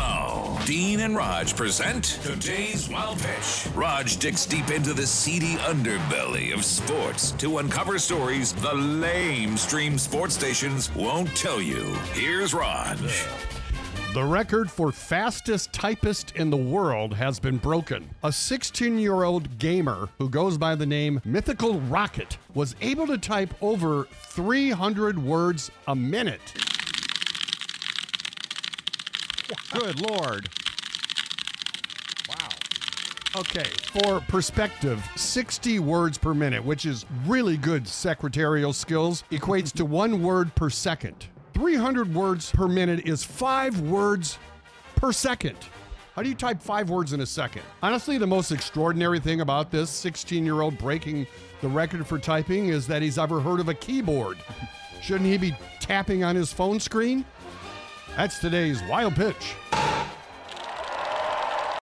Now, Dean and Rog present today's Wild Pitch. Rog digs deep into the seedy underbelly of sports to uncover stories the lame stream sports stations won't tell you. Here's Rog. The record for fastest typist in the world has been broken. A 16 year old gamer who goes by the name Mythical Rocket was able to type over 300 words a minute. Good Lord. Wow. Okay, for perspective, 60 words per minute, which is really good secretarial skills, equates to one word per second. 300 words per minute is five words per second. How do you type five words in a second? Honestly, the most extraordinary thing about this 16 year old breaking the record for typing is that he's ever heard of a keyboard. Shouldn't he be tapping on his phone screen? That's today's wild pitch.